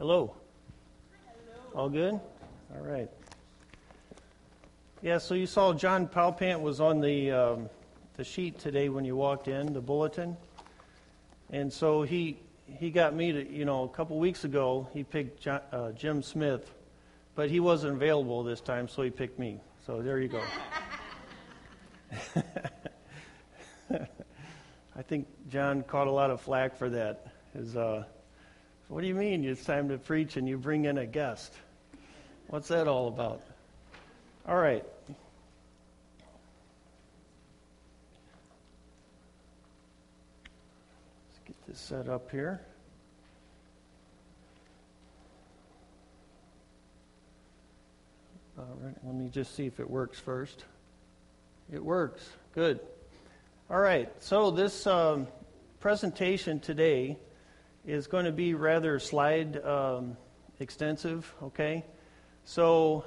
Hello. All good? All right. Yeah, so you saw John Palpant was on the, um, the sheet today when you walked in, the bulletin. And so he, he got me to, you know, a couple weeks ago, he picked John, uh, Jim Smith, but he wasn't available this time, so he picked me. So there you go. I think John caught a lot of flack for that. His, uh, what do you mean it's time to preach and you bring in a guest? What's that all about? All right. Let's get this set up here. All right, let me just see if it works first. It works. Good. All right, so this um, presentation today is going to be rather slide um, extensive, okay? So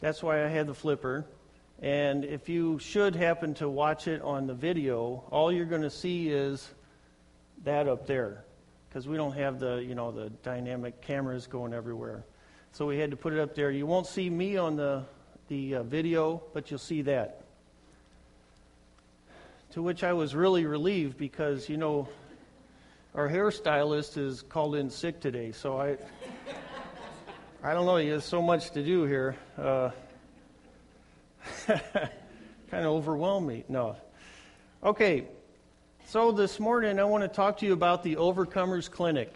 that's why I had the flipper. And if you should happen to watch it on the video, all you're going to see is that up there because we don't have the, you know, the dynamic cameras going everywhere. So we had to put it up there. You won't see me on the, the uh, video, but you'll see that to which I was really relieved because, you know, our hairstylist is called in sick today, so I, I don't know, he has so much to do here. Uh, kind of overwhelmed me. No. Okay, so this morning I want to talk to you about the Overcomers Clinic.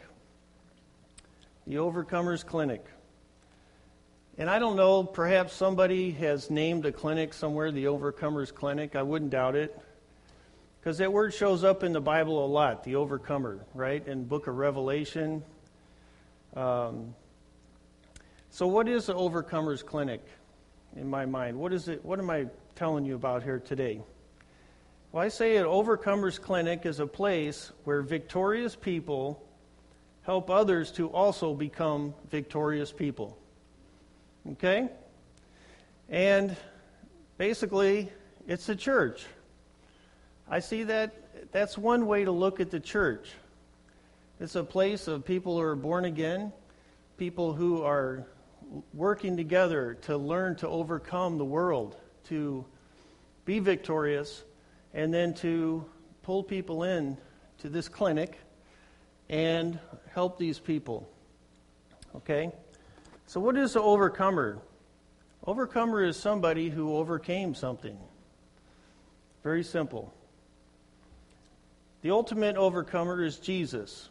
The Overcomers Clinic. And I don't know, perhaps somebody has named a clinic somewhere, the Overcomers Clinic. I wouldn't doubt it. Because that word shows up in the Bible a lot, the overcomer, right? In book of Revelation. Um, so what is the Overcomers Clinic in my mind? What is it what am I telling you about here today? Well, I say an Overcomers Clinic is a place where victorious people help others to also become victorious people. Okay? And basically, it's a church. I see that that's one way to look at the church. It's a place of people who are born again, people who are working together to learn to overcome the world, to be victorious, and then to pull people in to this clinic and help these people. Okay? So, what is an overcomer? Overcomer is somebody who overcame something. Very simple. The ultimate overcomer is Jesus.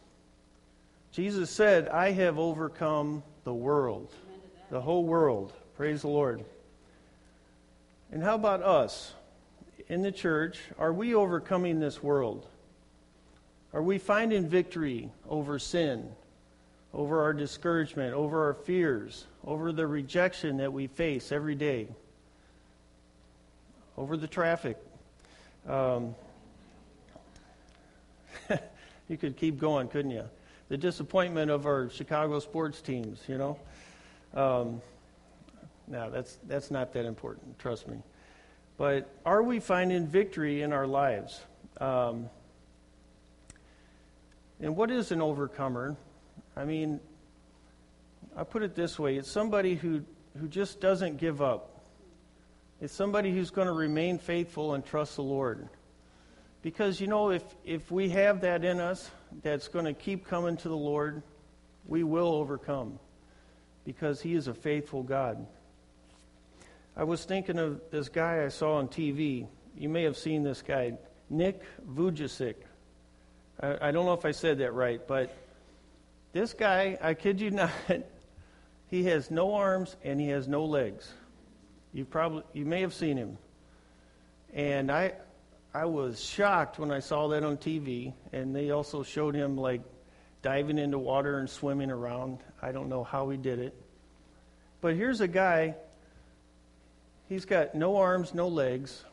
Jesus said, I have overcome the world, the whole world. Praise the Lord. And how about us in the church? Are we overcoming this world? Are we finding victory over sin, over our discouragement, over our fears, over the rejection that we face every day, over the traffic? Um, you could keep going, couldn't you? The disappointment of our Chicago sports teams, you know. Um, that's that's not that important. Trust me. But are we finding victory in our lives? Um, and what is an overcomer? I mean, I put it this way: it's somebody who who just doesn't give up. It's somebody who's going to remain faithful and trust the Lord. Because, you know, if, if we have that in us that's going to keep coming to the Lord, we will overcome because He is a faithful God. I was thinking of this guy I saw on TV. You may have seen this guy, Nick Vujicic. I, I don't know if I said that right, but this guy, I kid you not, he has no arms and he has no legs. You probably you may have seen him. And I I was shocked when I saw that on TV, and they also showed him like diving into water and swimming around. I don't know how he did it. But here's a guy, he's got no arms, no legs.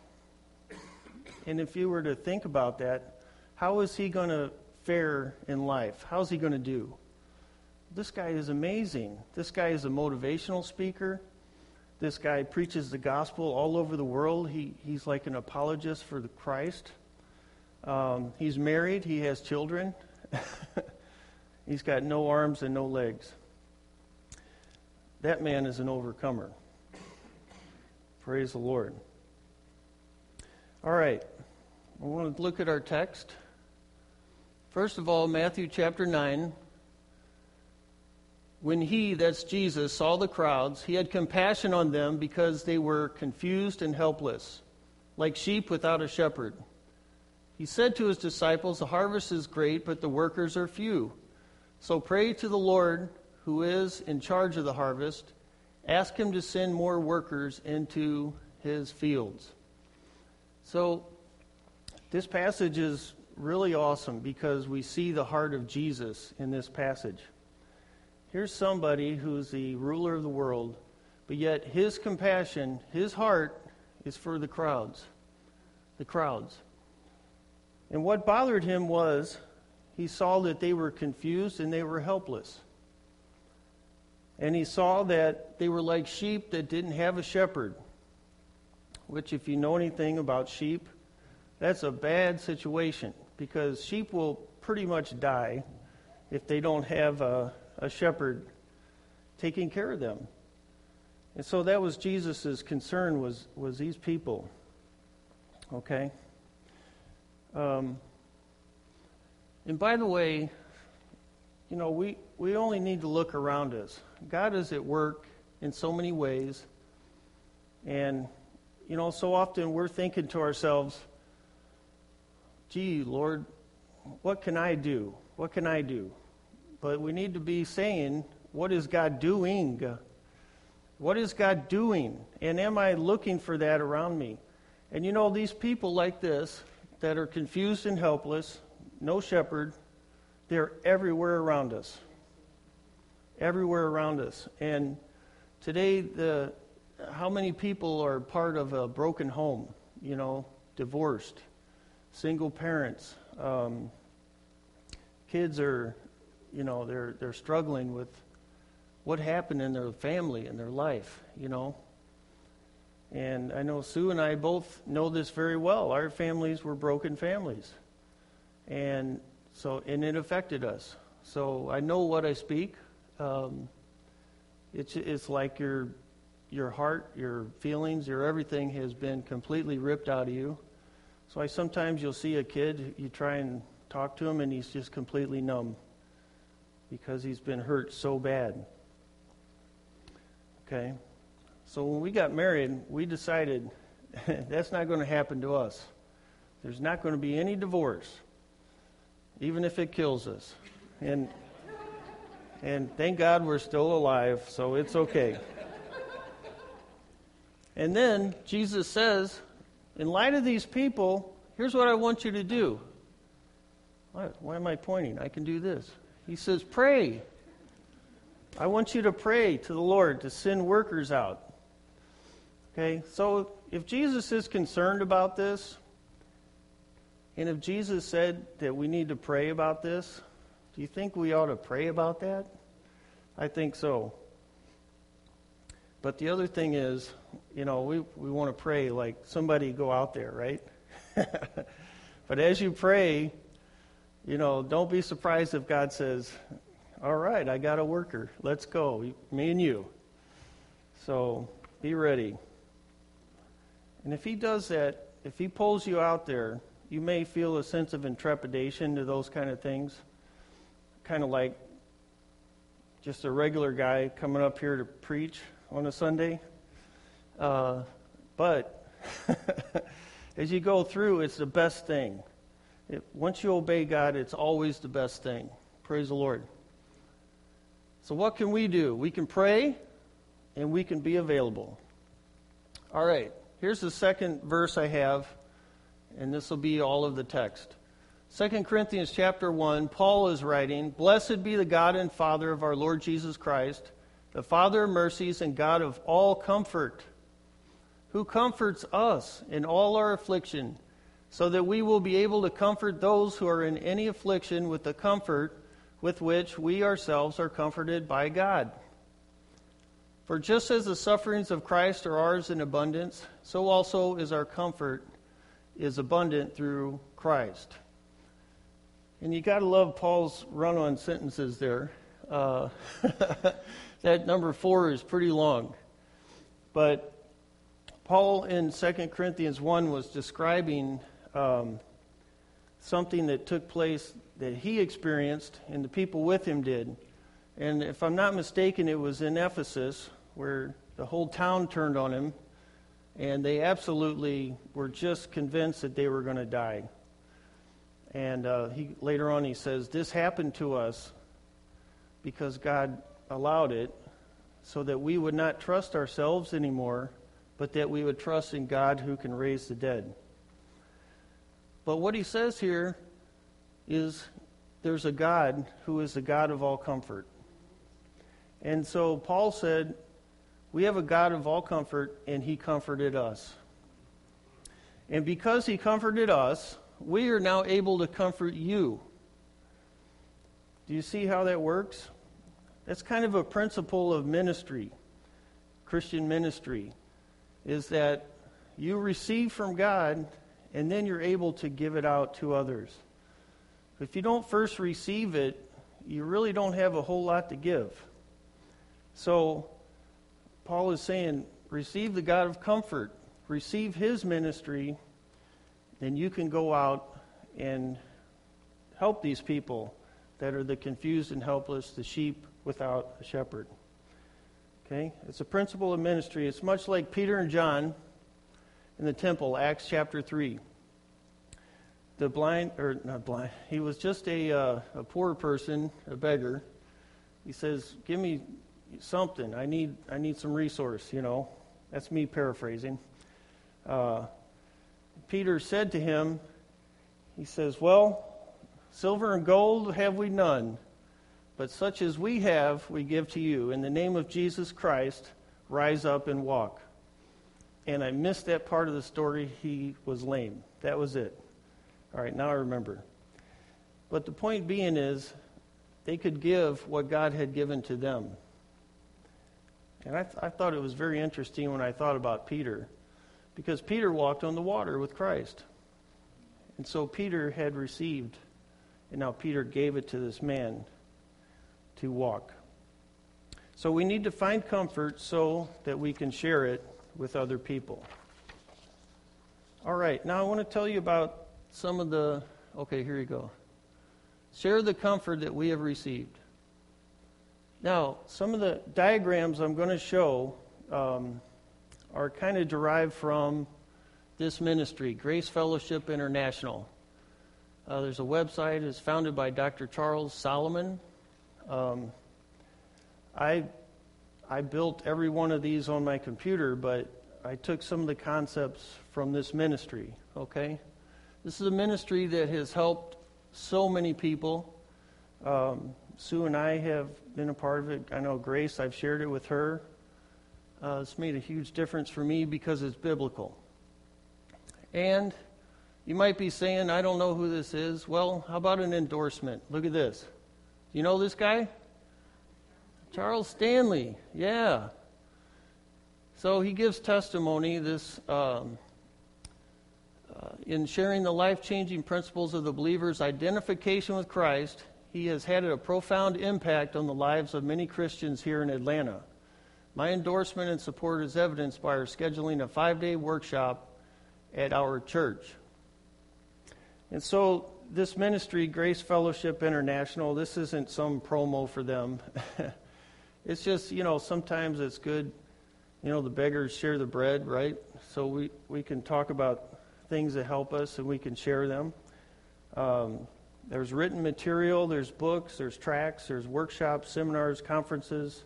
And if you were to think about that, how is he going to fare in life? How's he going to do? This guy is amazing. This guy is a motivational speaker. This guy preaches the gospel all over the world. He, he's like an apologist for the Christ. Um, he's married, he has children. he's got no arms and no legs. that man is an overcomer. Praise the Lord. All right, I want to look at our text. First of all, Matthew chapter 9. When he, that's Jesus, saw the crowds, he had compassion on them because they were confused and helpless, like sheep without a shepherd. He said to his disciples, The harvest is great, but the workers are few. So pray to the Lord who is in charge of the harvest. Ask him to send more workers into his fields. So, this passage is really awesome because we see the heart of Jesus in this passage. Here's somebody who's the ruler of the world, but yet his compassion, his heart, is for the crowds. The crowds. And what bothered him was he saw that they were confused and they were helpless. And he saw that they were like sheep that didn't have a shepherd, which, if you know anything about sheep, that's a bad situation because sheep will pretty much die if they don't have a, a shepherd taking care of them. And so that was Jesus' concern was, was these people. Okay? Um, and by the way, you know, we, we only need to look around us. God is at work in so many ways. And, you know, so often we're thinking to ourselves, gee, Lord, what can I do? What can I do? But we need to be saying, what is God doing? What is God doing? And am I looking for that around me? And you know, these people like this that are confused and helpless, no shepherd, they're everywhere around us. Everywhere around us. And today, the, how many people are part of a broken home? You know, divorced, single parents. Um, kids are, you know, they're, they're struggling with what happened in their family and their life, you know. And I know Sue and I both know this very well. Our families were broken families. And so, and it affected us. So I know what I speak. Um, it's, it's like your, your heart, your feelings, your everything has been completely ripped out of you. So I sometimes you'll see a kid, you try and talk to him, and he's just completely numb because he's been hurt so bad. Okay? So when we got married, we decided that's not going to happen to us. There's not going to be any divorce even if it kills us. And, and thank God we're still alive, so it's okay. And then Jesus says, in light of these people, here's what I want you to do. Why, why am I pointing? I can do this. He says, pray. I want you to pray to the Lord to send workers out. Okay, so if Jesus is concerned about this, and if Jesus said that we need to pray about this, do you think we ought to pray about that? I think so. But the other thing is, you know, we, we want to pray like somebody go out there, right? but as you pray, you know, don't be surprised if God says, All right, I got a worker. Let's go, me and you. So be ready. And if He does that, if He pulls you out there, you may feel a sense of intrepidation to those kind of things. Kind of like just a regular guy coming up here to preach on a Sunday. Uh, but as you go through, it's the best thing. It, once you obey God, it's always the best thing. Praise the Lord. So, what can we do? We can pray and we can be available. All right, here's the second verse I have and this will be all of the text. 2 Corinthians chapter 1, Paul is writing, Blessed be the God and Father of our Lord Jesus Christ, the Father of mercies and God of all comfort, who comforts us in all our affliction, so that we will be able to comfort those who are in any affliction with the comfort with which we ourselves are comforted by God. For just as the sufferings of Christ are ours in abundance, so also is our comfort is abundant through Christ. And you got to love Paul's run on sentences there. Uh, that number four is pretty long. But Paul in 2 Corinthians 1 was describing um, something that took place that he experienced and the people with him did. And if I'm not mistaken, it was in Ephesus where the whole town turned on him and they absolutely were just convinced that they were going to die. And uh, he, later on, he says, This happened to us because God allowed it so that we would not trust ourselves anymore, but that we would trust in God who can raise the dead. But what he says here is there's a God who is the God of all comfort. And so Paul said, We have a God of all comfort, and he comforted us. And because he comforted us, we are now able to comfort you. Do you see how that works? That's kind of a principle of ministry, Christian ministry, is that you receive from God and then you're able to give it out to others. If you don't first receive it, you really don't have a whole lot to give. So, Paul is saying, receive the God of comfort, receive his ministry, then you can go out and help these people that are the confused and helpless, the sheep without a shepherd. Okay? It's a principle of ministry. It's much like Peter and John in the temple, Acts chapter 3. The blind, or not blind, he was just a, uh, a poor person, a beggar. He says, Give me something. I need, I need some resource, you know. That's me paraphrasing. Uh, Peter said to him, He says, Well, silver and gold have we none, but such as we have, we give to you. In the name of Jesus Christ, rise up and walk. And I missed that part of the story. He was lame. That was it. All right, now I remember. But the point being is, they could give what God had given to them. And I, th- I thought it was very interesting when I thought about Peter, because Peter walked on the water with Christ. And so Peter had received, and now Peter gave it to this man to walk. So we need to find comfort so that we can share it with other people. All right, now I want to tell you about some of the. Okay, here you go. Share the comfort that we have received. Now, some of the diagrams I'm going to show um, are kind of derived from this ministry, Grace Fellowship International. Uh, there's a website. It's founded by Dr. Charles Solomon. Um, I I built every one of these on my computer, but I took some of the concepts from this ministry. Okay, this is a ministry that has helped so many people. Um, Sue and I have been a part of it. I know Grace. I've shared it with her. Uh, it's made a huge difference for me because it's biblical. And you might be saying, I don't know who this is. Well, how about an endorsement? Look at this. Do You know this guy? Charles Stanley. Yeah. So he gives testimony this um, uh, in sharing the life changing principles of the believer's identification with Christ. He has had a profound impact on the lives of many Christians here in Atlanta. My endorsement and support is evidenced by our scheduling a five day workshop at our church. And so this ministry, Grace Fellowship International, this isn't some promo for them. it's just, you know, sometimes it's good, you know, the beggars share the bread, right? So we, we can talk about things that help us and we can share them. Um, there's written material, there's books, there's tracts, there's workshops, seminars, conferences.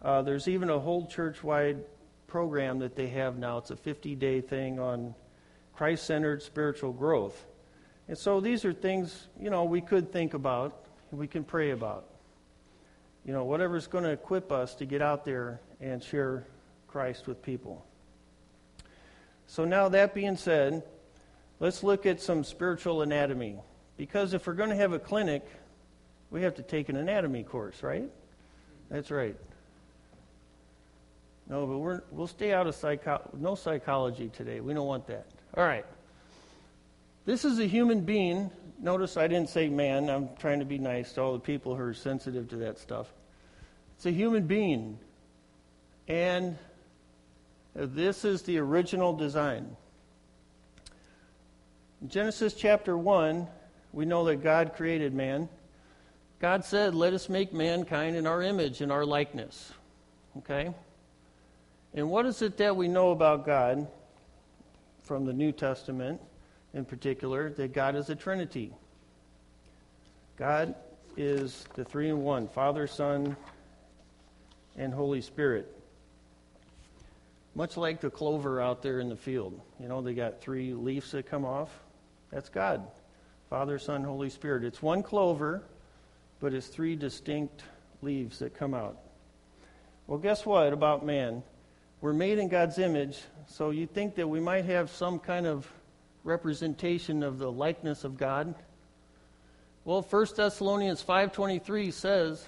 Uh, there's even a whole church wide program that they have now. It's a 50 day thing on Christ centered spiritual growth. And so these are things, you know, we could think about, we can pray about. You know, whatever's going to equip us to get out there and share Christ with people. So now that being said, let's look at some spiritual anatomy. Because if we're going to have a clinic, we have to take an anatomy course, right? That's right. No, but we're, we'll stay out of psycho- no psychology today. We don't want that. All right. This is a human being. Notice I didn't say man. I'm trying to be nice to all the people who are sensitive to that stuff. It's a human being. And this is the original design. Genesis chapter 1, we know that God created man. God said, Let us make mankind in our image, in our likeness. Okay? And what is it that we know about God from the New Testament in particular? That God is a Trinity. God is the three in one Father, Son, and Holy Spirit. Much like the clover out there in the field. You know, they got three leaves that come off. That's God Father, Son, Holy Spirit. It's one clover, but it's three distinct leaves that come out. Well, guess what about man? We're made in God's image, so you think that we might have some kind of representation of the likeness of God? Well, 1 Thessalonians 5:23 says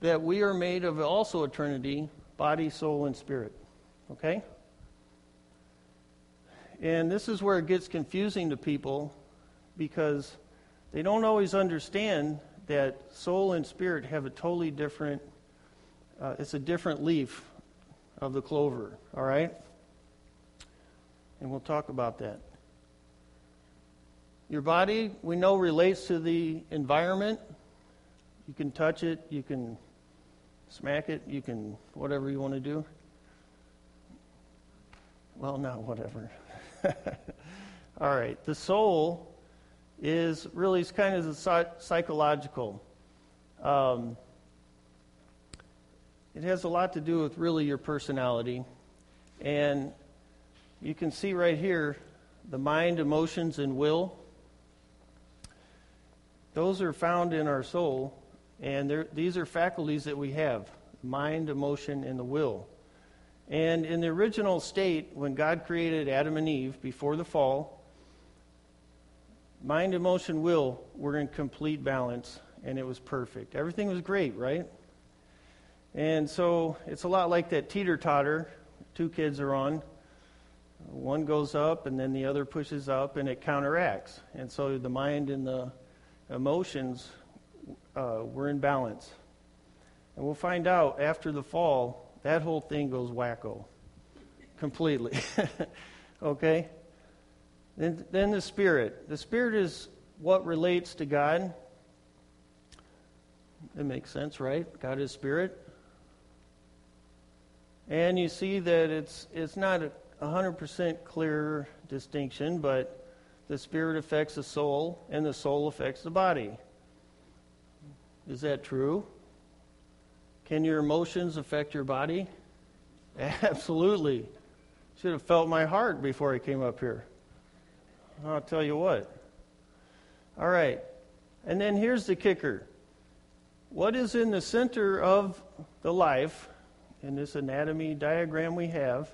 that we are made of also a trinity, body, soul, and spirit. Okay? And this is where it gets confusing to people because they don't always understand that soul and spirit have a totally different, uh, it's a different leaf of the clover, all right? And we'll talk about that. Your body, we know, relates to the environment. You can touch it, you can smack it, you can whatever you want to do. Well, not whatever. All right. The soul is really kind of psychological. Um, it has a lot to do with really your personality. And you can see right here the mind, emotions, and will. Those are found in our soul, and these are faculties that we have mind, emotion, and the will. And in the original state, when God created Adam and Eve before the fall, mind, emotion, will were in complete balance, and it was perfect. Everything was great, right? And so it's a lot like that teeter totter two kids are on. One goes up, and then the other pushes up, and it counteracts. And so the mind and the emotions uh, were in balance. And we'll find out after the fall, that whole thing goes wacko completely. okay? Then, then the Spirit. The Spirit is what relates to God. It makes sense, right? God is Spirit. And you see that it's, it's not a 100% clear distinction, but the Spirit affects the soul, and the soul affects the body. Is that true? Can your emotions affect your body? Absolutely. Should have felt my heart before I came up here. I'll tell you what. All right. And then here's the kicker. What is in the center of the life, in this anatomy diagram we have,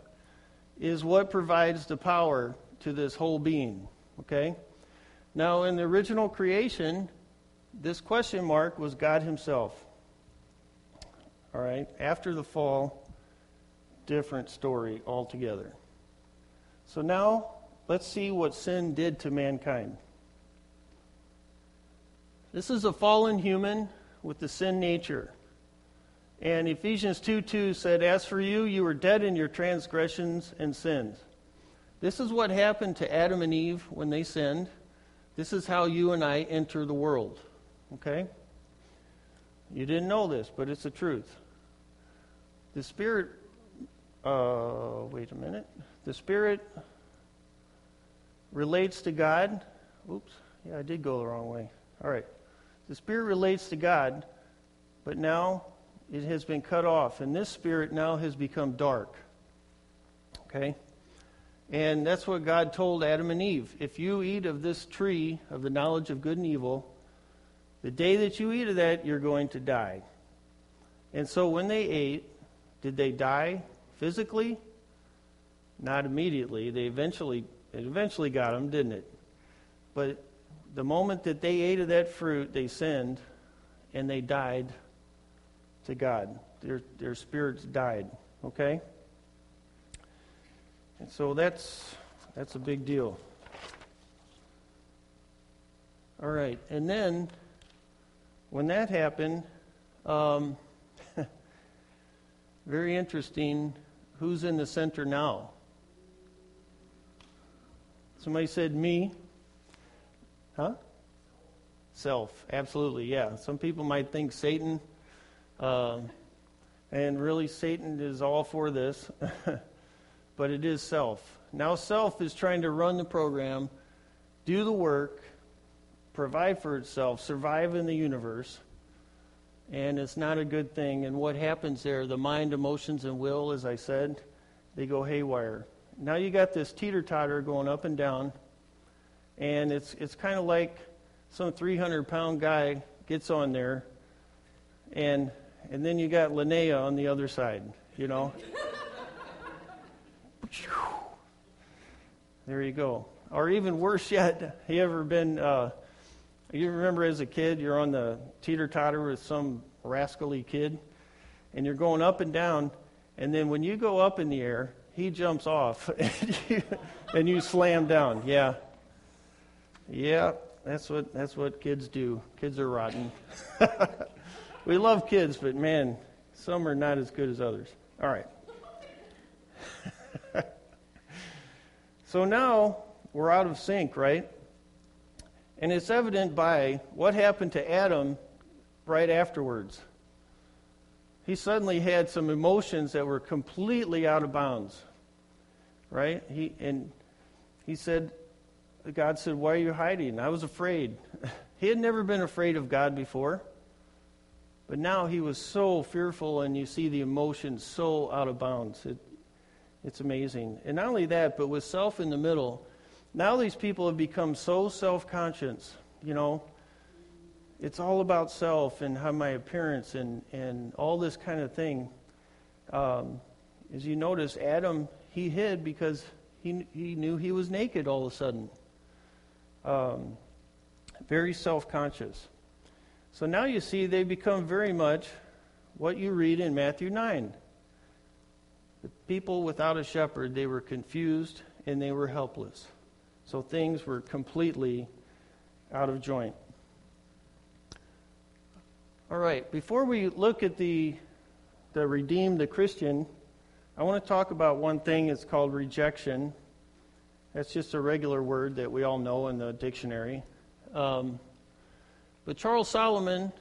is what provides the power to this whole being. Okay? Now, in the original creation, this question mark was God Himself. All right? After the fall, different story altogether. So now, let's see what sin did to mankind. This is a fallen human with the sin nature. And Ephesians 2 2 said, As for you, you were dead in your transgressions and sins. This is what happened to Adam and Eve when they sinned. This is how you and I enter the world. Okay? You didn't know this, but it's the truth. The Spirit, uh, wait a minute. The Spirit relates to God. Oops, yeah, I did go the wrong way. All right. The Spirit relates to God, but now it has been cut off, and this Spirit now has become dark. Okay? And that's what God told Adam and Eve. If you eat of this tree of the knowledge of good and evil, the day that you eat of that, you're going to die. And so when they ate, did they die physically? Not immediately. They eventually it eventually got them, didn't it? But the moment that they ate of that fruit, they sinned and they died to God. Their, their spirits died, okay? And so that's, that's a big deal. All right. And then when that happened, um, very interesting. Who's in the center now? Somebody said me. Huh? Self. Absolutely, yeah. Some people might think Satan. Uh, and really, Satan is all for this. but it is self. Now, self is trying to run the program, do the work, provide for itself, survive in the universe. And it's not a good thing. And what happens there, the mind, emotions, and will, as I said, they go haywire. Now you got this teeter totter going up and down. And it's, it's kind of like some 300 pound guy gets on there. And, and then you got Linnea on the other side, you know? there you go. Or even worse yet, you ever been. Uh, you remember as a kid, you're on the teeter totter with some rascally kid, and you're going up and down, and then when you go up in the air, he jumps off, and you, and you slam down. Yeah, yeah, that's what that's what kids do. Kids are rotten. we love kids, but man, some are not as good as others. All right. So now we're out of sync, right? And it's evident by what happened to Adam right afterwards. He suddenly had some emotions that were completely out of bounds. Right? He and he said God said, "Why are you hiding?" I was afraid. he had never been afraid of God before. But now he was so fearful, and you see the emotions so out of bounds. It, it's amazing. And not only that, but with self in the middle, now these people have become so self conscious. You know, it's all about self and how my appearance and, and all this kind of thing. Um, as you notice, Adam, he hid because he, he knew he was naked all of a sudden. Um, very self conscious. So now you see they become very much what you read in Matthew 9. People without a shepherd, they were confused and they were helpless. So things were completely out of joint. All right, before we look at the, the redeemed, the Christian, I want to talk about one thing. It's called rejection. That's just a regular word that we all know in the dictionary. Um, but Charles Solomon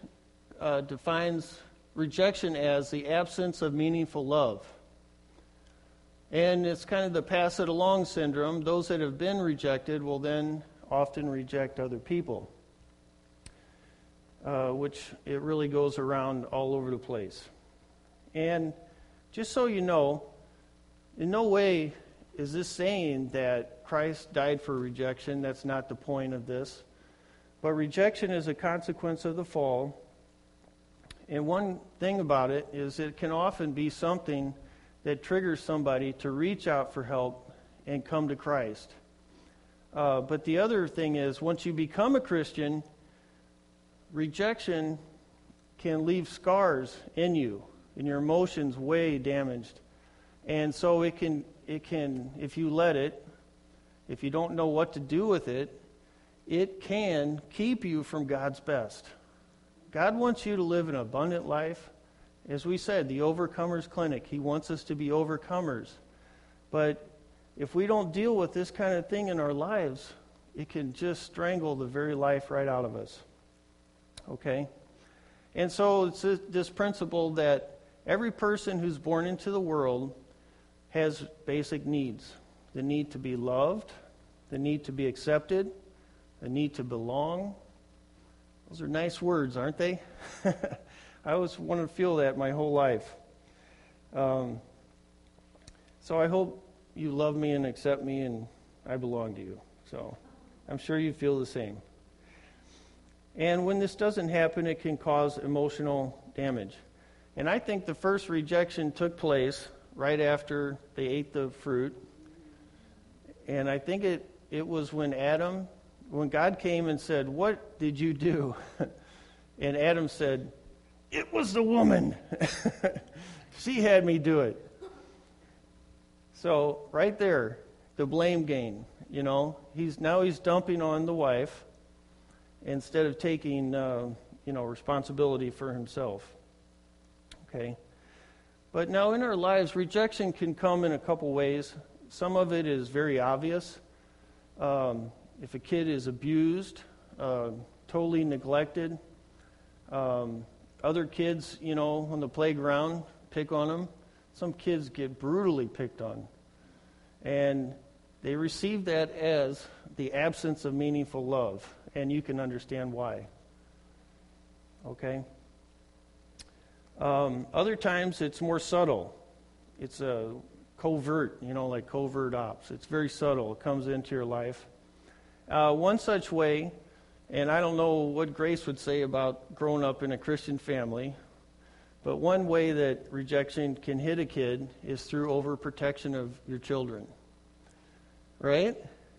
uh, defines rejection as the absence of meaningful love. And it's kind of the pass it along syndrome. Those that have been rejected will then often reject other people, uh, which it really goes around all over the place. And just so you know, in no way is this saying that Christ died for rejection. That's not the point of this. But rejection is a consequence of the fall. And one thing about it is it can often be something that triggers somebody to reach out for help and come to Christ. Uh, but the other thing is, once you become a Christian, rejection can leave scars in you, and your emotions way damaged. And so it can, it can, if you let it, if you don't know what to do with it, it can keep you from God's best. God wants you to live an abundant life. As we said, the Overcomers Clinic, He wants us to be overcomers. But if we don't deal with this kind of thing in our lives, it can just strangle the very life right out of us. Okay? And so it's this principle that every person who's born into the world has basic needs the need to be loved, the need to be accepted, the need to belong. Those are nice words, aren't they? I always wanted to feel that my whole life. Um, so I hope you love me and accept me and I belong to you. So I'm sure you feel the same. And when this doesn't happen, it can cause emotional damage. And I think the first rejection took place right after they ate the fruit. And I think it, it was when Adam, when God came and said, What did you do? and Adam said, it was the woman. she had me do it. So, right there, the blame game, you know, he's now he's dumping on the wife. instead of taking, uh, you know, responsibility for himself. Okay? But now in our lives, rejection can come in a couple ways. Some of it is very obvious. Um, if a kid is abused, uh, totally neglected, um, other kids, you know, on the playground pick on them. Some kids get brutally picked on. And they receive that as the absence of meaningful love. And you can understand why. Okay? Um, other times it's more subtle. It's a covert, you know, like covert ops. It's very subtle. It comes into your life. Uh, one such way, and I don't know what Grace would say about growing up in a Christian family, but one way that rejection can hit a kid is through overprotection of your children. Right?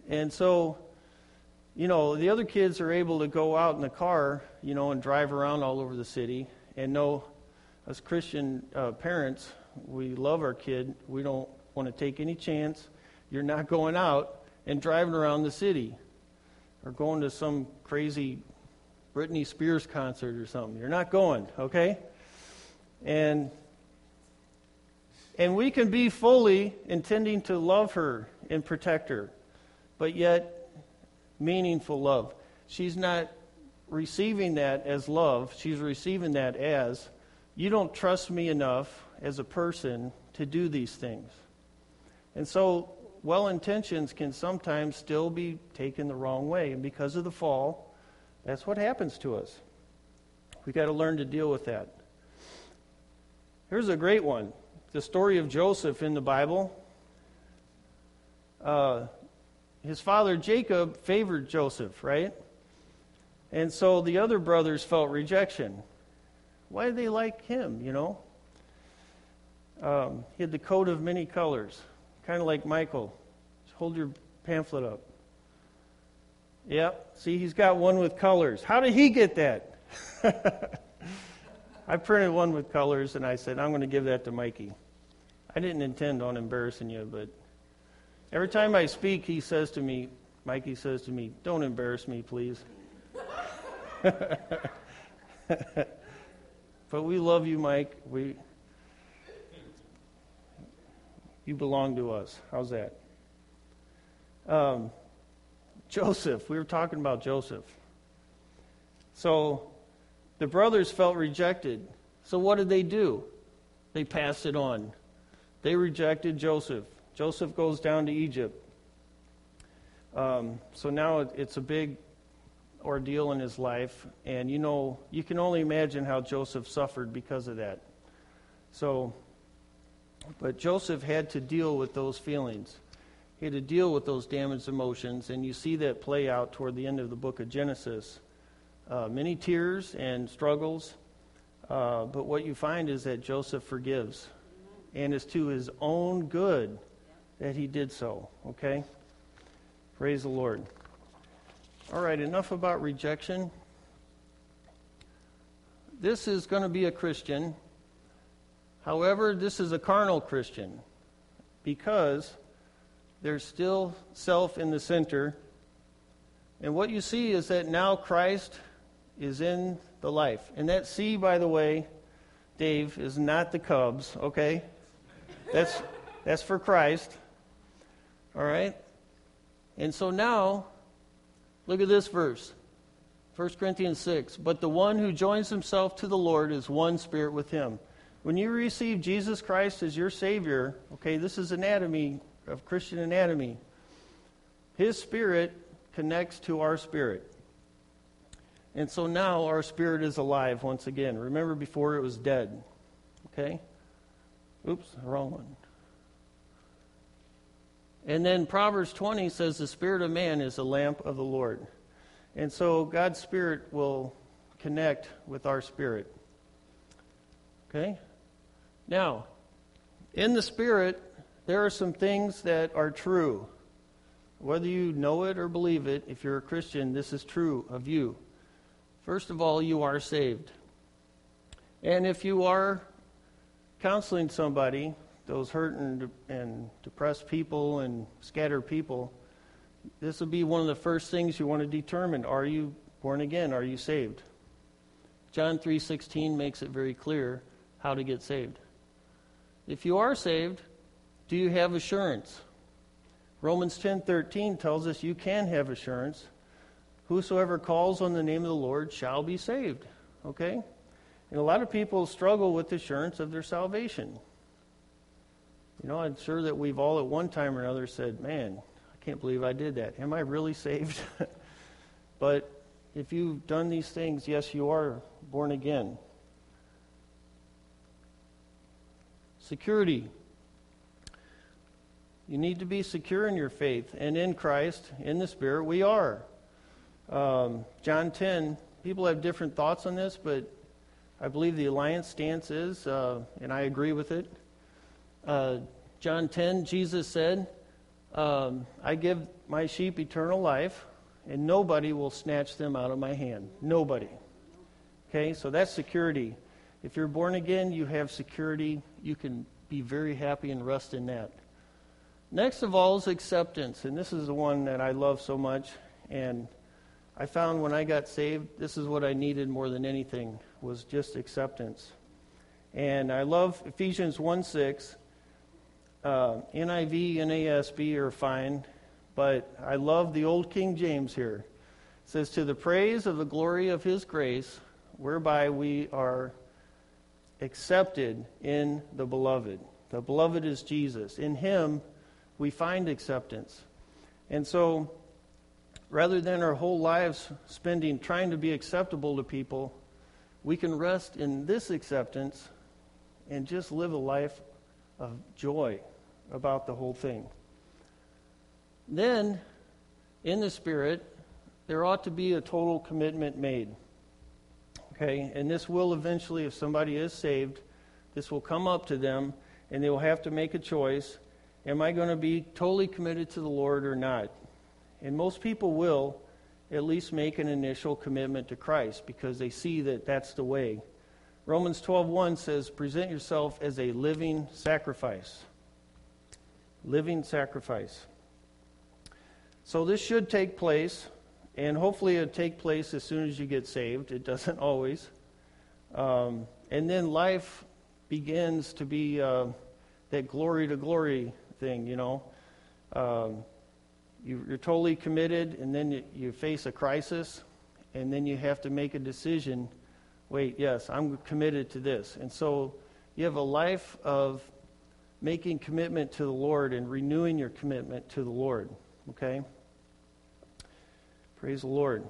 And so, you know, the other kids are able to go out in the car, you know, and drive around all over the city and know as Christian uh, parents, we love our kid. We don't want to take any chance. You're not going out and driving around the city or going to some crazy Britney Spears concert or something. You're not going, okay? And and we can be fully intending to love her and protect her, but yet meaningful love. She's not receiving that as love. She's receiving that as you don't trust me enough as a person to do these things. And so, well intentions can sometimes still be taken the wrong way. And because of the fall, that's what happens to us. We've got to learn to deal with that. Here's a great one the story of Joseph in the Bible. Uh, his father Jacob favored Joseph, right? And so the other brothers felt rejection. Why did they like him, you know? Um, he had the coat of many colors, kind of like Michael. Just hold your pamphlet up. Yep, see, he's got one with colors. How did he get that? I printed one with colors, and I said, I'm going to give that to Mikey. I didn't intend on embarrassing you, but every time I speak, he says to me, Mikey says to me, Don't embarrass me, please. But we love you, Mike. We, you belong to us. How's that? Um, Joseph, we were talking about Joseph. So the brothers felt rejected. So what did they do? They passed it on. They rejected Joseph. Joseph goes down to Egypt. Um, so now it's a big ordeal in his life, and you know, you can only imagine how Joseph suffered because of that. So, but Joseph had to deal with those feelings. He had to deal with those damaged emotions, and you see that play out toward the end of the book of Genesis. Uh, many tears and struggles, uh, but what you find is that Joseph forgives, and it's to his own good that he did so. Okay? Praise the Lord. All right, enough about rejection. This is going to be a Christian. However, this is a carnal Christian because there's still self in the center. And what you see is that now Christ is in the life. And that C, by the way, Dave, is not the Cubs, okay? That's, that's for Christ. All right? And so now Look at this verse 1 Corinthians 6. But the one who joins himself to the Lord is one spirit with him. When you receive Jesus Christ as your Savior, okay, this is anatomy of Christian anatomy. His spirit connects to our spirit. And so now our spirit is alive once again. Remember before it was dead. Okay? Oops, wrong one. And then Proverbs 20 says, The spirit of man is the lamp of the Lord. And so God's spirit will connect with our spirit. Okay? Now, in the spirit, there are some things that are true. Whether you know it or believe it, if you're a Christian, this is true of you. First of all, you are saved. And if you are counseling somebody, those hurt and, and depressed people and scattered people, this will be one of the first things you want to determine. Are you born again? Are you saved? John 3:16 makes it very clear how to get saved. If you are saved, do you have assurance? Romans 10:13 tells us you can have assurance. Whosoever calls on the name of the Lord shall be saved. Okay? And a lot of people struggle with assurance of their salvation. You know, I'm sure that we've all at one time or another said, Man, I can't believe I did that. Am I really saved? but if you've done these things, yes, you are born again. Security. You need to be secure in your faith and in Christ, in the Spirit. We are. Um, John 10, people have different thoughts on this, but I believe the alliance stance is, uh, and I agree with it. Uh, John 10, Jesus said, um, I give my sheep eternal life, and nobody will snatch them out of my hand. Nobody. Okay, so that's security. If you're born again, you have security. You can be very happy and rest in that. Next of all is acceptance, and this is the one that I love so much. And I found when I got saved, this is what I needed more than anything was just acceptance. And I love Ephesians 1 6. Uh, NIV, NASB are fine, but I love the old King James here. It says, To the praise of the glory of his grace, whereby we are accepted in the beloved. The beloved is Jesus. In him, we find acceptance. And so, rather than our whole lives spending trying to be acceptable to people, we can rest in this acceptance and just live a life of joy about the whole thing. Then, in the Spirit, there ought to be a total commitment made. Okay? And this will eventually, if somebody is saved, this will come up to them and they will have to make a choice Am I going to be totally committed to the Lord or not? And most people will at least make an initial commitment to Christ because they see that that's the way. Romans 12:1 says, "Present yourself as a living sacrifice." Living sacrifice. So this should take place, and hopefully it'll take place as soon as you get saved. It doesn't always. Um, and then life begins to be uh, that glory to glory thing, you know. Um, you, are totally committed, and then you, you face a crisis, and then you have to make a decision. Wait, yes, I'm committed to this. And so you have a life of making commitment to the Lord and renewing your commitment to the Lord. Okay? Praise the Lord.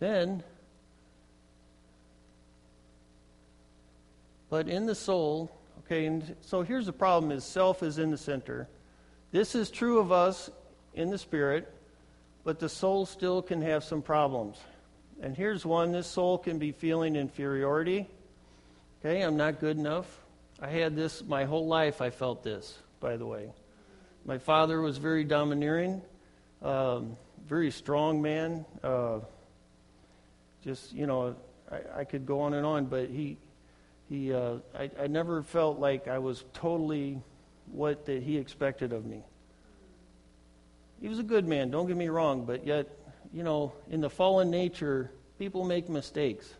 Then, but in the soul, Okay, and so here's the problem is self is in the center. This is true of us in the spirit, but the soul still can have some problems. And here's one this soul can be feeling inferiority. Okay, I'm not good enough. I had this my whole life, I felt this, by the way. My father was very domineering, um, very strong man. Uh, just, you know, I, I could go on and on, but he, he, uh, I, I never felt like I was totally what that he expected of me. He was a good man, don't get me wrong, but yet, you know, in the fallen nature, people make mistakes.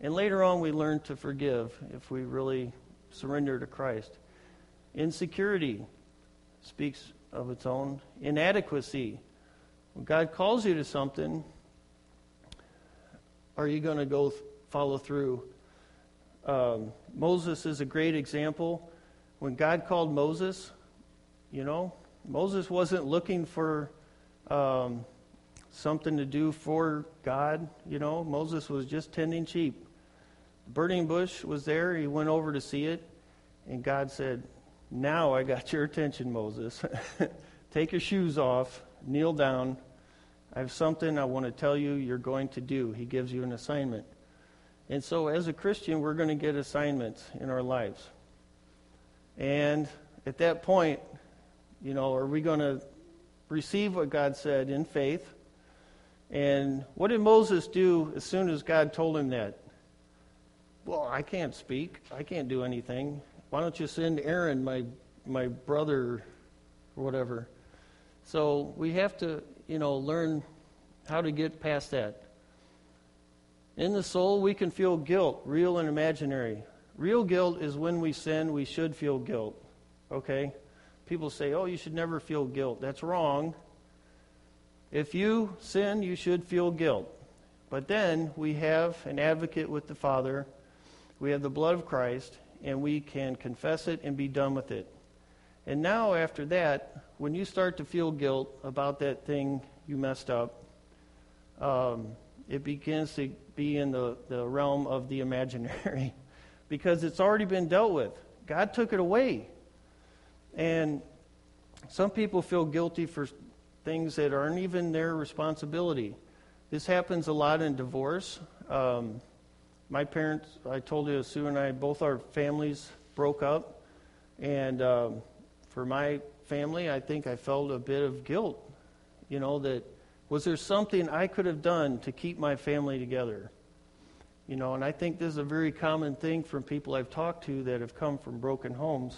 And later on, we learn to forgive if we really surrender to Christ. Insecurity speaks of its own. Inadequacy. When God calls you to something, are you going to go th- follow through? Um, Moses is a great example. When God called Moses, you know, Moses wasn't looking for um, something to do for God. You know, Moses was just tending sheep. The burning bush was there. He went over to see it, and God said, Now I got your attention, Moses. Take your shoes off, kneel down. I have something I want to tell you you're going to do. He gives you an assignment. And so, as a Christian, we're going to get assignments in our lives. And at that point, you know, are we going to receive what God said in faith? And what did Moses do as soon as God told him that? Well, I can't speak. I can't do anything. Why don't you send Aaron, my my brother, or whatever? So we have to, you know, learn how to get past that. In the soul, we can feel guilt, real and imaginary. Real guilt is when we sin, we should feel guilt. Okay? People say, oh, you should never feel guilt. That's wrong. If you sin, you should feel guilt. But then we have an advocate with the Father, we have the blood of Christ, and we can confess it and be done with it. And now, after that, when you start to feel guilt about that thing you messed up, um, it begins to be in the, the realm of the imaginary because it's already been dealt with. God took it away. And some people feel guilty for things that aren't even their responsibility. This happens a lot in divorce. Um, my parents, I told you, Sue and I, both our families broke up. And um, for my family, I think I felt a bit of guilt. You know, that was there something I could have done to keep my family together? You know, and I think this is a very common thing from people I've talked to that have come from broken homes.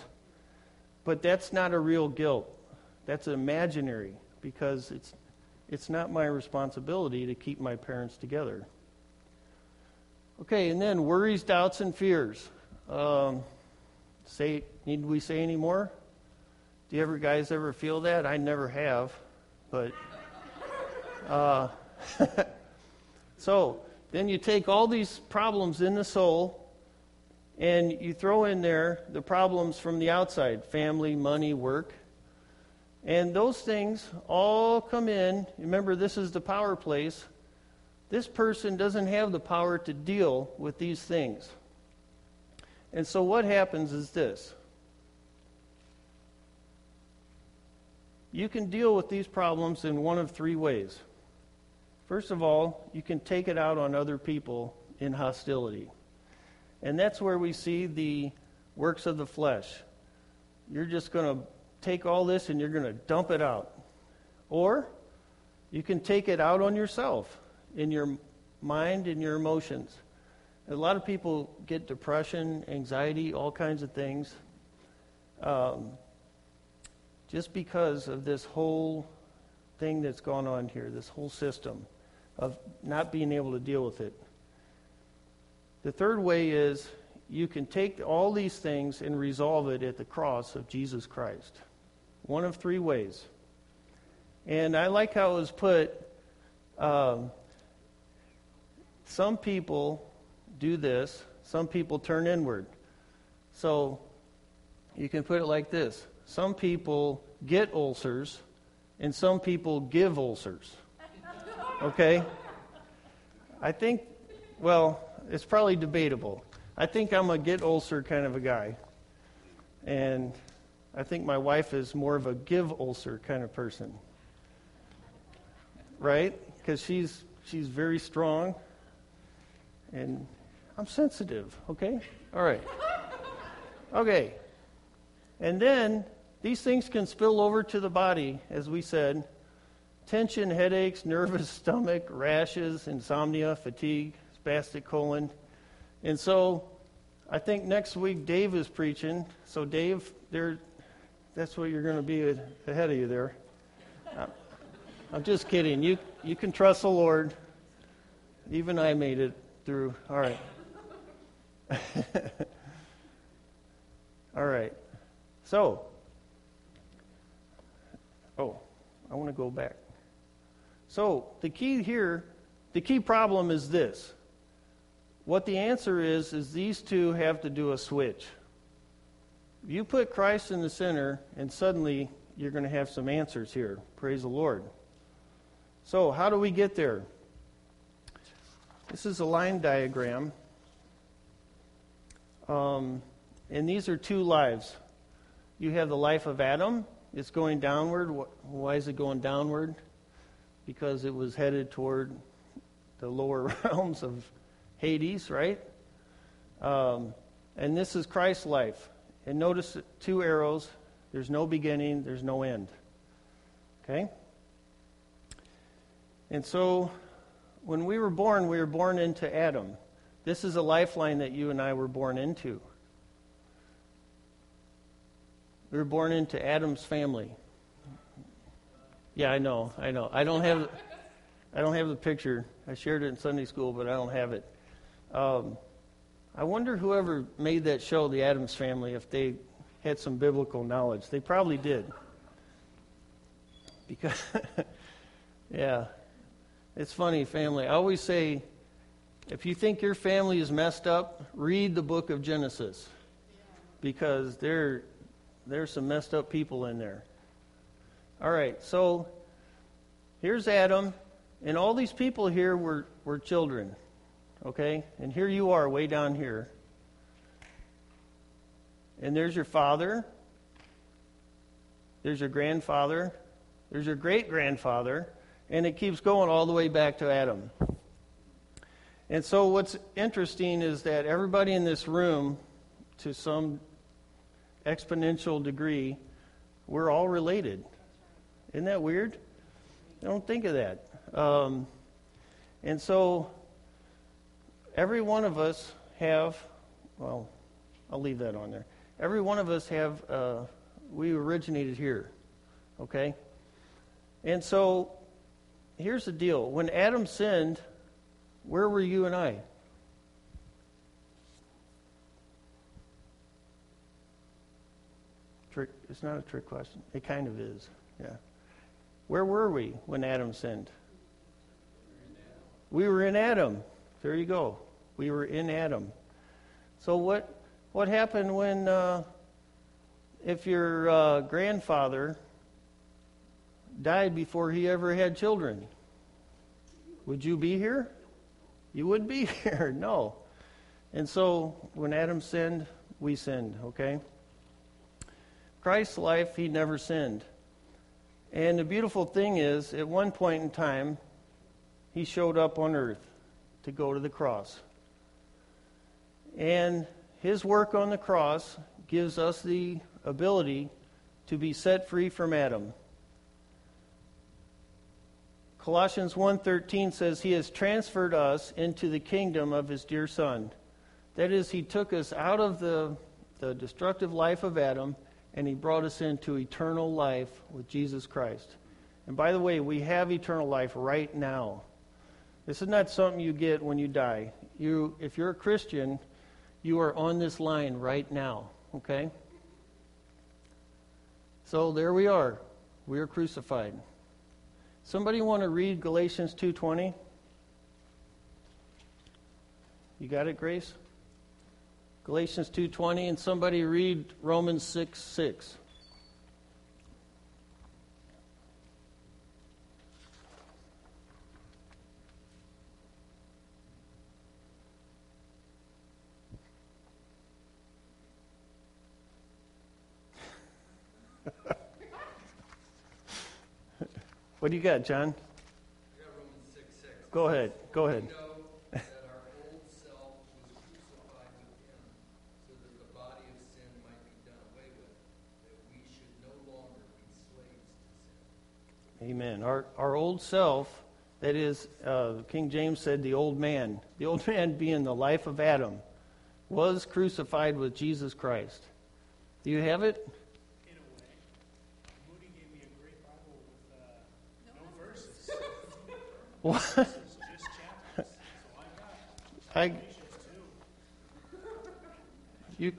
But that's not a real guilt. That's imaginary because it's, it's not my responsibility to keep my parents together. Okay, and then worries, doubts, and fears. Um, say, need we say any more? Do you ever guys ever feel that? I never have, but uh, so then you take all these problems in the soul and you throw in there the problems from the outside family, money, work. And those things all come in. Remember, this is the power place. This person doesn't have the power to deal with these things. And so what happens is this you can deal with these problems in one of three ways. First of all, you can take it out on other people in hostility. And that's where we see the works of the flesh. You're just going to take all this and you're going to dump it out. Or you can take it out on yourself in your mind and your emotions. A lot of people get depression, anxiety, all kinds of things, um, just because of this whole thing that's gone on here, this whole system of not being able to deal with it. The third way is you can take all these things and resolve it at the cross of Jesus Christ. One of three ways. And I like how it was put. Um, some people do this, some people turn inward. So you can put it like this some people get ulcers, and some people give ulcers. Okay? I think, well, it's probably debatable. I think I'm a get ulcer kind of a guy. And I think my wife is more of a give ulcer kind of person. Right? Because she's she's very strong and I'm sensitive, okay? All right. Okay. And then these things can spill over to the body, as we said, tension, headaches, nervous stomach, rashes, insomnia, fatigue, spastic colon. And so I think next week Dave is preaching. So, Dave, there, that's what you're going to be ahead of you there. I'm just kidding. You, you can trust the Lord. Even I made it through. All right. All right. So, oh, I want to go back. So, the key here, the key problem is this. What the answer is, is these two have to do a switch. You put Christ in the center, and suddenly you're going to have some answers here. Praise the Lord. So, how do we get there? This is a line diagram. Um, and these are two lives. You have the life of Adam. It's going downward. Why is it going downward? because it was headed toward the lower realms of Hades, right? Um, and this is Christ's life. And notice two arrows. There's no beginning, there's no end. Okay? And so, when we were born, we were born into Adam. This is a lifeline that you and I were born into. We were born into Adam's family. Yeah, I know, I know. I don't have, I don't have the picture. I shared it in Sunday school, but I don't have it. Um, I wonder whoever made that show, The Addams Family, if they had some biblical knowledge. They probably did. Because, yeah, it's funny, family. I always say, if you think your family is messed up, read the book of Genesis. Because there, there's some messed up people in there. All right, so here's Adam, and all these people here were, were children. Okay? And here you are, way down here. And there's your father. There's your grandfather. There's your great grandfather. And it keeps going all the way back to Adam. And so, what's interesting is that everybody in this room, to some exponential degree, we're all related. Isn't that weird? I don't think of that. Um, and so, every one of us have, well, I'll leave that on there. Every one of us have, uh, we originated here, okay? And so, here's the deal. When Adam sinned, where were you and I? Trick, it's not a trick question. It kind of is, yeah. Where were we when Adam sinned? We were in Adam. There you go. We were in Adam. So what what happened when uh, if your uh, grandfather died before he ever had children? Would you be here? You wouldn't be here. No. And so when Adam sinned, we sinned, okay? Christ's life, he never sinned. And the beautiful thing is, at one point in time, he showed up on earth to go to the cross. And his work on the cross gives us the ability to be set free from Adam. Colossians 1:13 says he has transferred us into the kingdom of his dear son. That is he took us out of the the destructive life of Adam and he brought us into eternal life with Jesus Christ. And by the way, we have eternal life right now. This is not something you get when you die. You if you're a Christian, you are on this line right now, okay? So there we are. We are crucified. Somebody want to read Galatians 2:20? You got it, Grace? Galatians 2:20 and somebody read Romans 6:6. 6. What do you got, John? Got 6, 6. Go ahead. Go ahead. Uh, Amen. Our, our old self, that is, uh, King James said the old man, the old man being the life of Adam, was crucified with Jesus Christ. Do you have it? What? I, you,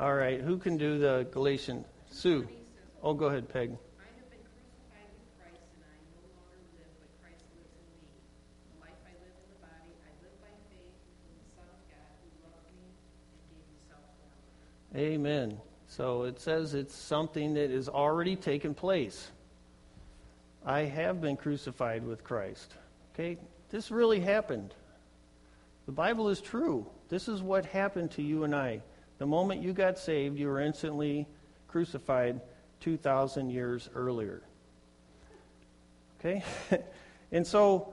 all right, who can do the Galatian? Sue. Oh, go ahead, Peg. Amen. So it says it's something that is already taken place. I have been crucified with Christ. Okay? This really happened. The Bible is true. This is what happened to you and I. The moment you got saved, you were instantly crucified 2,000 years earlier. Okay? and so,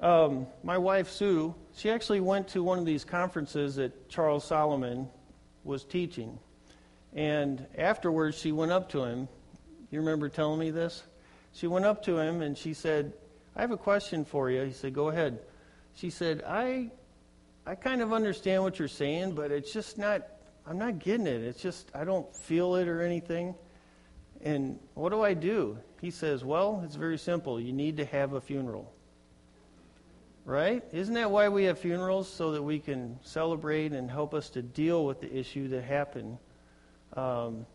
um, my wife, Sue, she actually went to one of these conferences that Charles Solomon was teaching. And afterwards, she went up to him. You remember telling me this? She went up to him and she said, I have a question for you. He said, Go ahead. She said, I, I kind of understand what you're saying, but it's just not, I'm not getting it. It's just, I don't feel it or anything. And what do I do? He says, Well, it's very simple. You need to have a funeral. Right? Isn't that why we have funerals? So that we can celebrate and help us to deal with the issue that happened. Um,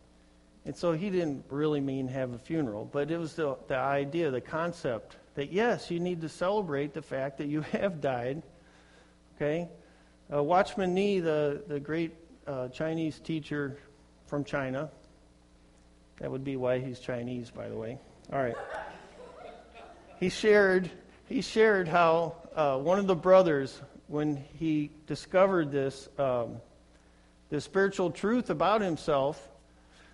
and so he didn't really mean have a funeral, but it was the, the idea, the concept that yes, you need to celebrate the fact that you have died. Okay? Uh, Watchman Nee, the, the great uh, Chinese teacher from China, that would be why he's Chinese, by the way. All right. He shared, he shared how uh, one of the brothers, when he discovered this, um, this spiritual truth about himself,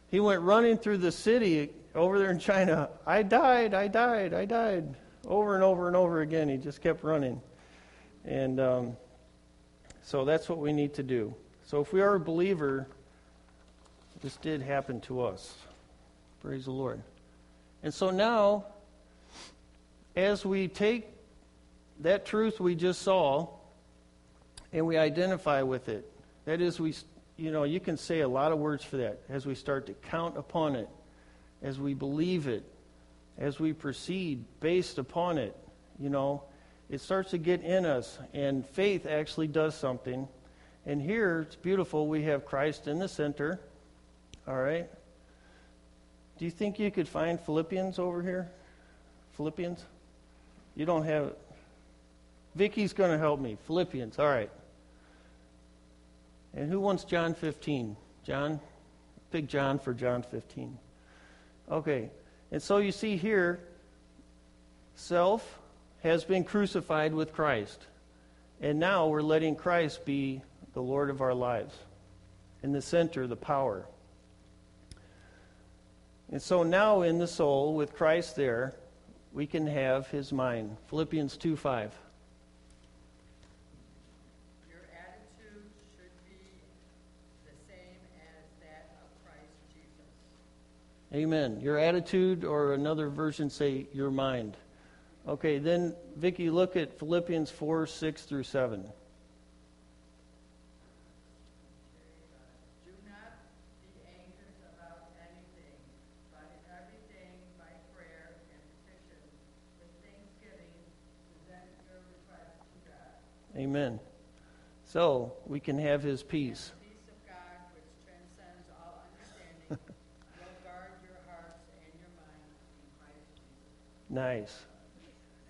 he went running through the city over there in China. I died, I died, I died. Over and over and over again. He just kept running. And um, so that's what we need to do. So if we are a believer, this did happen to us. Praise the Lord. And so now, as we take that truth we just saw and we identify with it, that is, we, you know, you can say a lot of words for that as we start to count upon it, as we believe it, as we proceed based upon it, you know, it starts to get in us, and faith actually does something. And here, it's beautiful. We have Christ in the center. All right. Do you think you could find Philippians over here? Philippians? You don't have. Vicky's going to help me. Philippians. All right. And who wants John 15? John? Big John for John 15. Okay. And so you see here, self has been crucified with Christ. And now we're letting Christ be the Lord of our lives. In the center, the power. And so now in the soul, with Christ there, we can have his mind. Philippians 2 5. Your attitude should be the same as that of Christ Jesus. Amen. Your attitude, or another version say your mind. Okay, then, Vicki, look at Philippians 4 6 through 7. Do not be anxious about anything, but in everything by prayer and petition with thanksgiving present your requests to God. Amen. So we can have his peace. The peace of God, which transcends all understanding, will guard your hearts and your minds in Christ Jesus. Nice.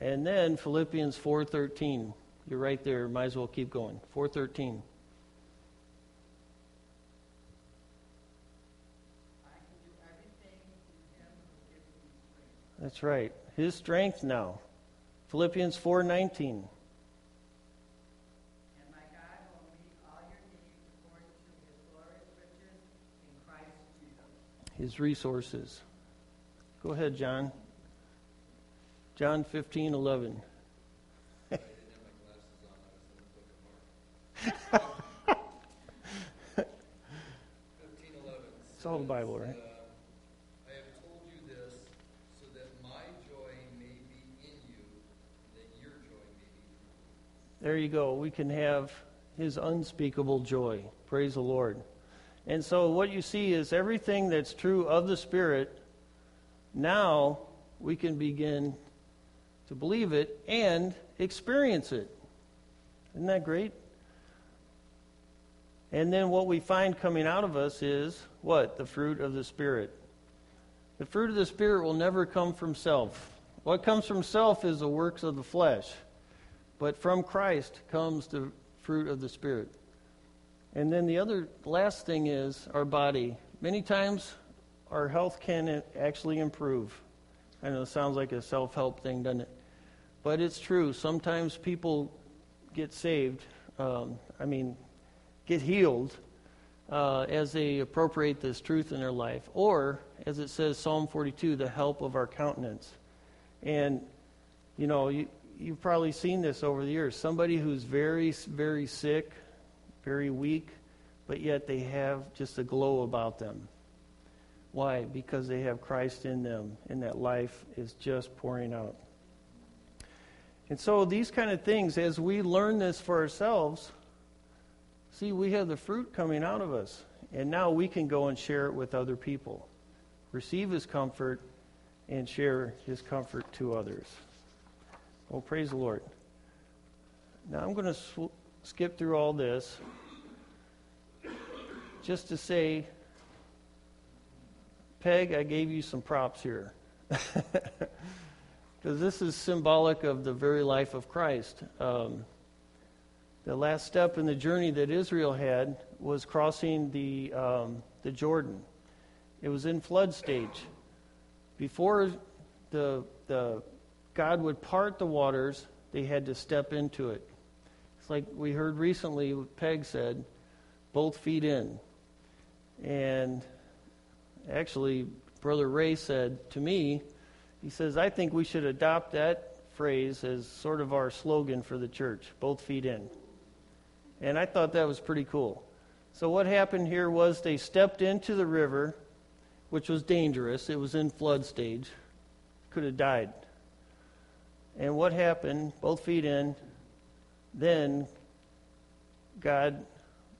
And then Philippians 4:13. You're right there. Might as well keep going. 4:13. I can do everything through him who gives me strength. That's right. His strength now. Philippians 4:19. And my God will meet all your needs according to his glorious riches in Christ Jesus. His resources. Go ahead, John. John 15:11. I didn't have my glasses on. I was in the book of Mark. Fifteen eleven. It's all the Bible, right? Uh, I have told you this so that my joy may be in you, that your joy may be There you go. We can have his unspeakable joy. Praise the Lord. And so what you see is everything that's true of the Spirit, now we can begin to believe it and experience it. Isn't that great? And then what we find coming out of us is what? The fruit of the Spirit. The fruit of the Spirit will never come from self. What comes from self is the works of the flesh. But from Christ comes the fruit of the Spirit. And then the other last thing is our body. Many times our health can actually improve. I know it sounds like a self help thing, doesn't it? But it's true. Sometimes people get saved, um, I mean, get healed uh, as they appropriate this truth in their life. Or, as it says, Psalm 42, the help of our countenance. And, you know, you, you've probably seen this over the years. Somebody who's very, very sick, very weak, but yet they have just a glow about them. Why? Because they have Christ in them, and that life is just pouring out. And so, these kind of things, as we learn this for ourselves, see, we have the fruit coming out of us. And now we can go and share it with other people, receive His comfort, and share His comfort to others. Well, praise the Lord. Now I'm going to sw- skip through all this just to say, Peg, I gave you some props here. Because this is symbolic of the very life of Christ. Um, the last step in the journey that Israel had was crossing the, um, the Jordan. It was in flood stage. Before the, the, God would part the waters, they had to step into it. Like we heard recently, Peg said, both feet in. And actually, Brother Ray said to me, he says, I think we should adopt that phrase as sort of our slogan for the church both feet in. And I thought that was pretty cool. So, what happened here was they stepped into the river, which was dangerous. It was in flood stage, could have died. And what happened? Both feet in. Then God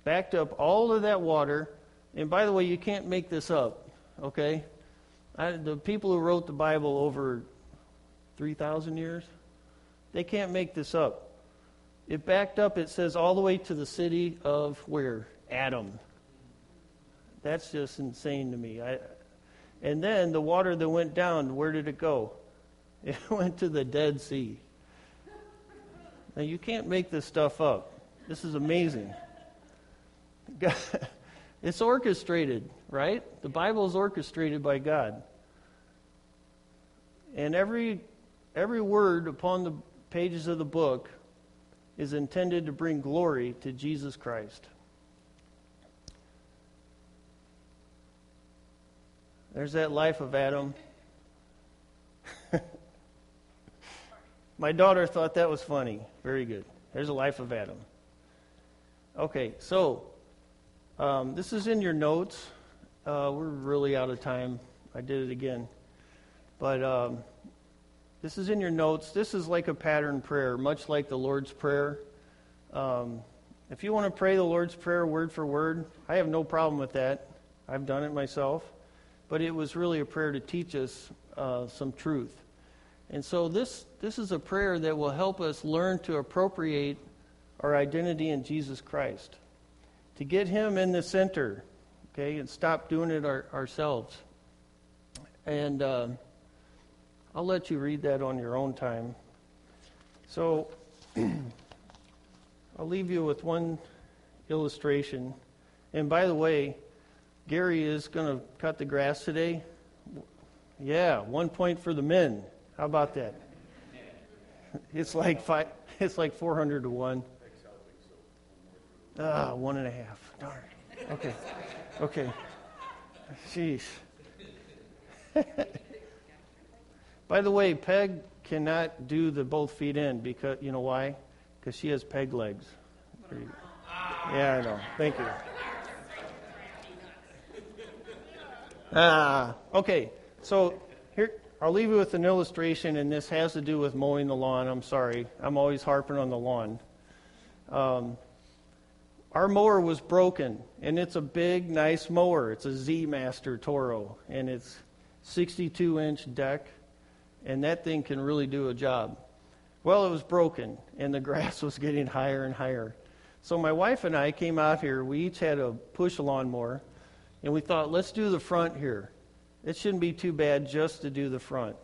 backed up all of that water. And by the way, you can't make this up, okay? I, the people who wrote the Bible over 3,000 years, they can't make this up. It backed up, it says, all the way to the city of where? Adam. That's just insane to me. I, and then the water that went down, where did it go? It went to the Dead Sea. Now, you can't make this stuff up. This is amazing. it's orchestrated, right? The Bible is orchestrated by God. And every, every word upon the pages of the book is intended to bring glory to Jesus Christ. There's that life of Adam. My daughter thought that was funny. Very good. There's a life of Adam. Okay, so um, this is in your notes. Uh, we're really out of time. I did it again. But um, this is in your notes. This is like a pattern prayer, much like the Lord's Prayer. Um, if you want to pray the Lord's Prayer word for word, I have no problem with that. I've done it myself but it was really a prayer to teach us uh, some truth. And so this, this is a prayer that will help us learn to appropriate our identity in Jesus Christ, to get Him in the center, okay, and stop doing it our, ourselves. And uh, I'll let you read that on your own time. So I'll leave you with one illustration. And by the way, Gary is going to cut the grass today. Yeah, one point for the men. How about that? It's like five, it's like 400 to 1. Ah, one and a half. Darn. Okay. Okay. Sheesh. By the way, Peg cannot do the both feet in because, you know why? Because she has peg legs. Yeah, I know. Thank you. Ah, okay. So here, I'll leave you with an illustration, and this has to do with mowing the lawn. I'm sorry. I'm always harping on the lawn. Um, our mower was broken, and it's a big, nice mower. It's a Z Master Toro, and it's 62 inch deck, and that thing can really do a job. Well, it was broken, and the grass was getting higher and higher. So my wife and I came out here. We each had a push lawnmower and we thought, let's do the front here. It shouldn't be too bad just to do the front.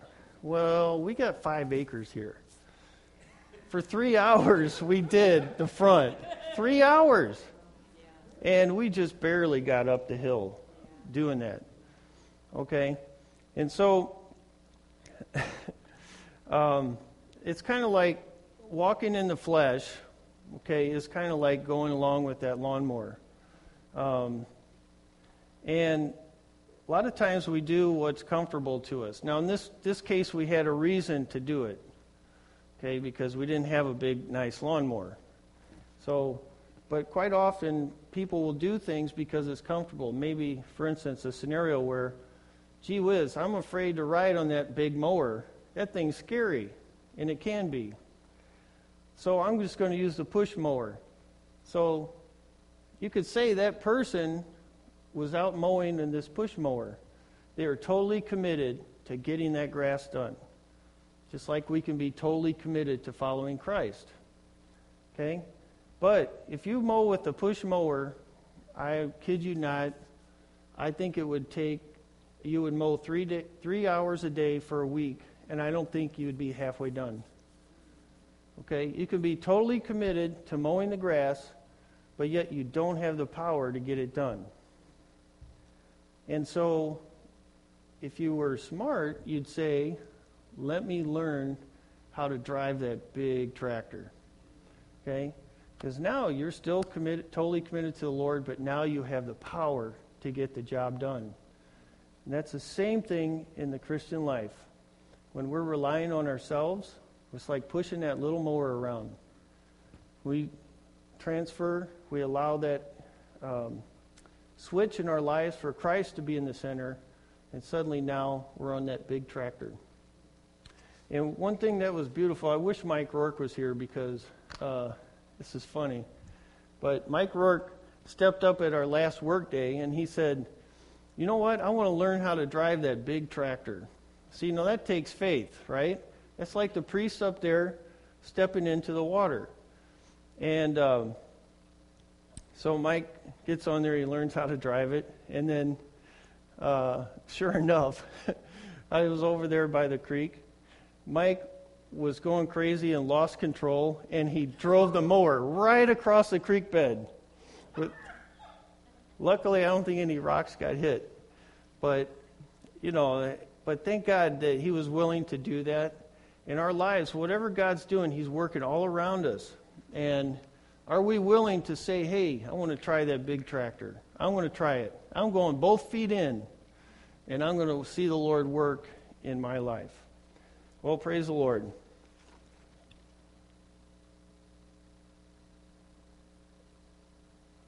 Well, we got five acres here. For three hours, we did the front. Three hours. And we just barely got up the hill doing that. Okay? And so, um, it's kind of like walking in the flesh, okay, is kind of like going along with that lawnmower. Um, and a lot of times we do what's comfortable to us. Now, in this, this case, we had a reason to do it, okay, because we didn't have a big, nice lawnmower. So, but quite often, people will do things because it's comfortable. Maybe, for instance, a scenario where, gee whiz, I'm afraid to ride on that big mower. That thing's scary, and it can be. So I'm just going to use the push mower. So you could say that person was out mowing in this push mower. They are totally committed to getting that grass done. Just like we can be totally committed to following Christ. Okay? But if you mow with the push mower, I kid you not, I think it would take, you would mow three, day, three hours a day for a week, and I don't think you'd be halfway done. Okay? You can be totally committed to mowing the grass, but yet you don't have the power to get it done. And so, if you were smart, you'd say, let me learn how to drive that big tractor. Okay? Because now you're still committed, totally committed to the Lord, but now you have the power to get the job done. And that's the same thing in the Christian life. When we're relying on ourselves, it's like pushing that little mower around. We transfer, we allow that um, switch in our lives for Christ to be in the center, and suddenly now we're on that big tractor. And one thing that was beautiful, I wish Mike Rourke was here because. Uh, this is funny. But Mike Rourke stepped up at our last work day and he said, You know what? I want to learn how to drive that big tractor. See, now that takes faith, right? That's like the priest up there stepping into the water. And um, so Mike gets on there, he learns how to drive it. And then, uh, sure enough, I was over there by the creek. Mike was going crazy and lost control, and he drove the mower right across the creek bed. But luckily, I don't think any rocks got hit. But, you know, but thank God that he was willing to do that. In our lives, whatever God's doing, he's working all around us. And are we willing to say, hey, I want to try that big tractor? I want to try it. I'm going both feet in, and I'm going to see the Lord work in my life. Well, praise the Lord.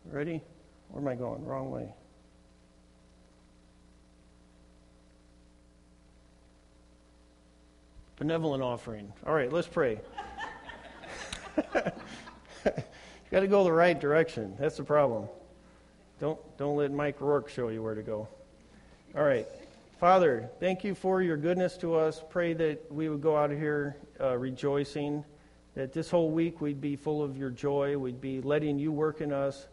Ready? Where am I going? Wrong way. Benevolent offering. All right, let's pray. you got to go the right direction. That's the problem. Don't don't let Mike Rourke show you where to go. All right. Father, thank you for your goodness to us. Pray that we would go out of here uh, rejoicing, that this whole week we'd be full of your joy, we'd be letting you work in us,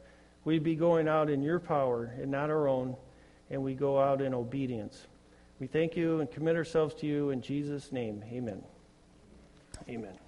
we'd be going out in your power and not our own, and we go out in obedience. We thank you and commit ourselves to you in Jesus' name. Amen. Amen.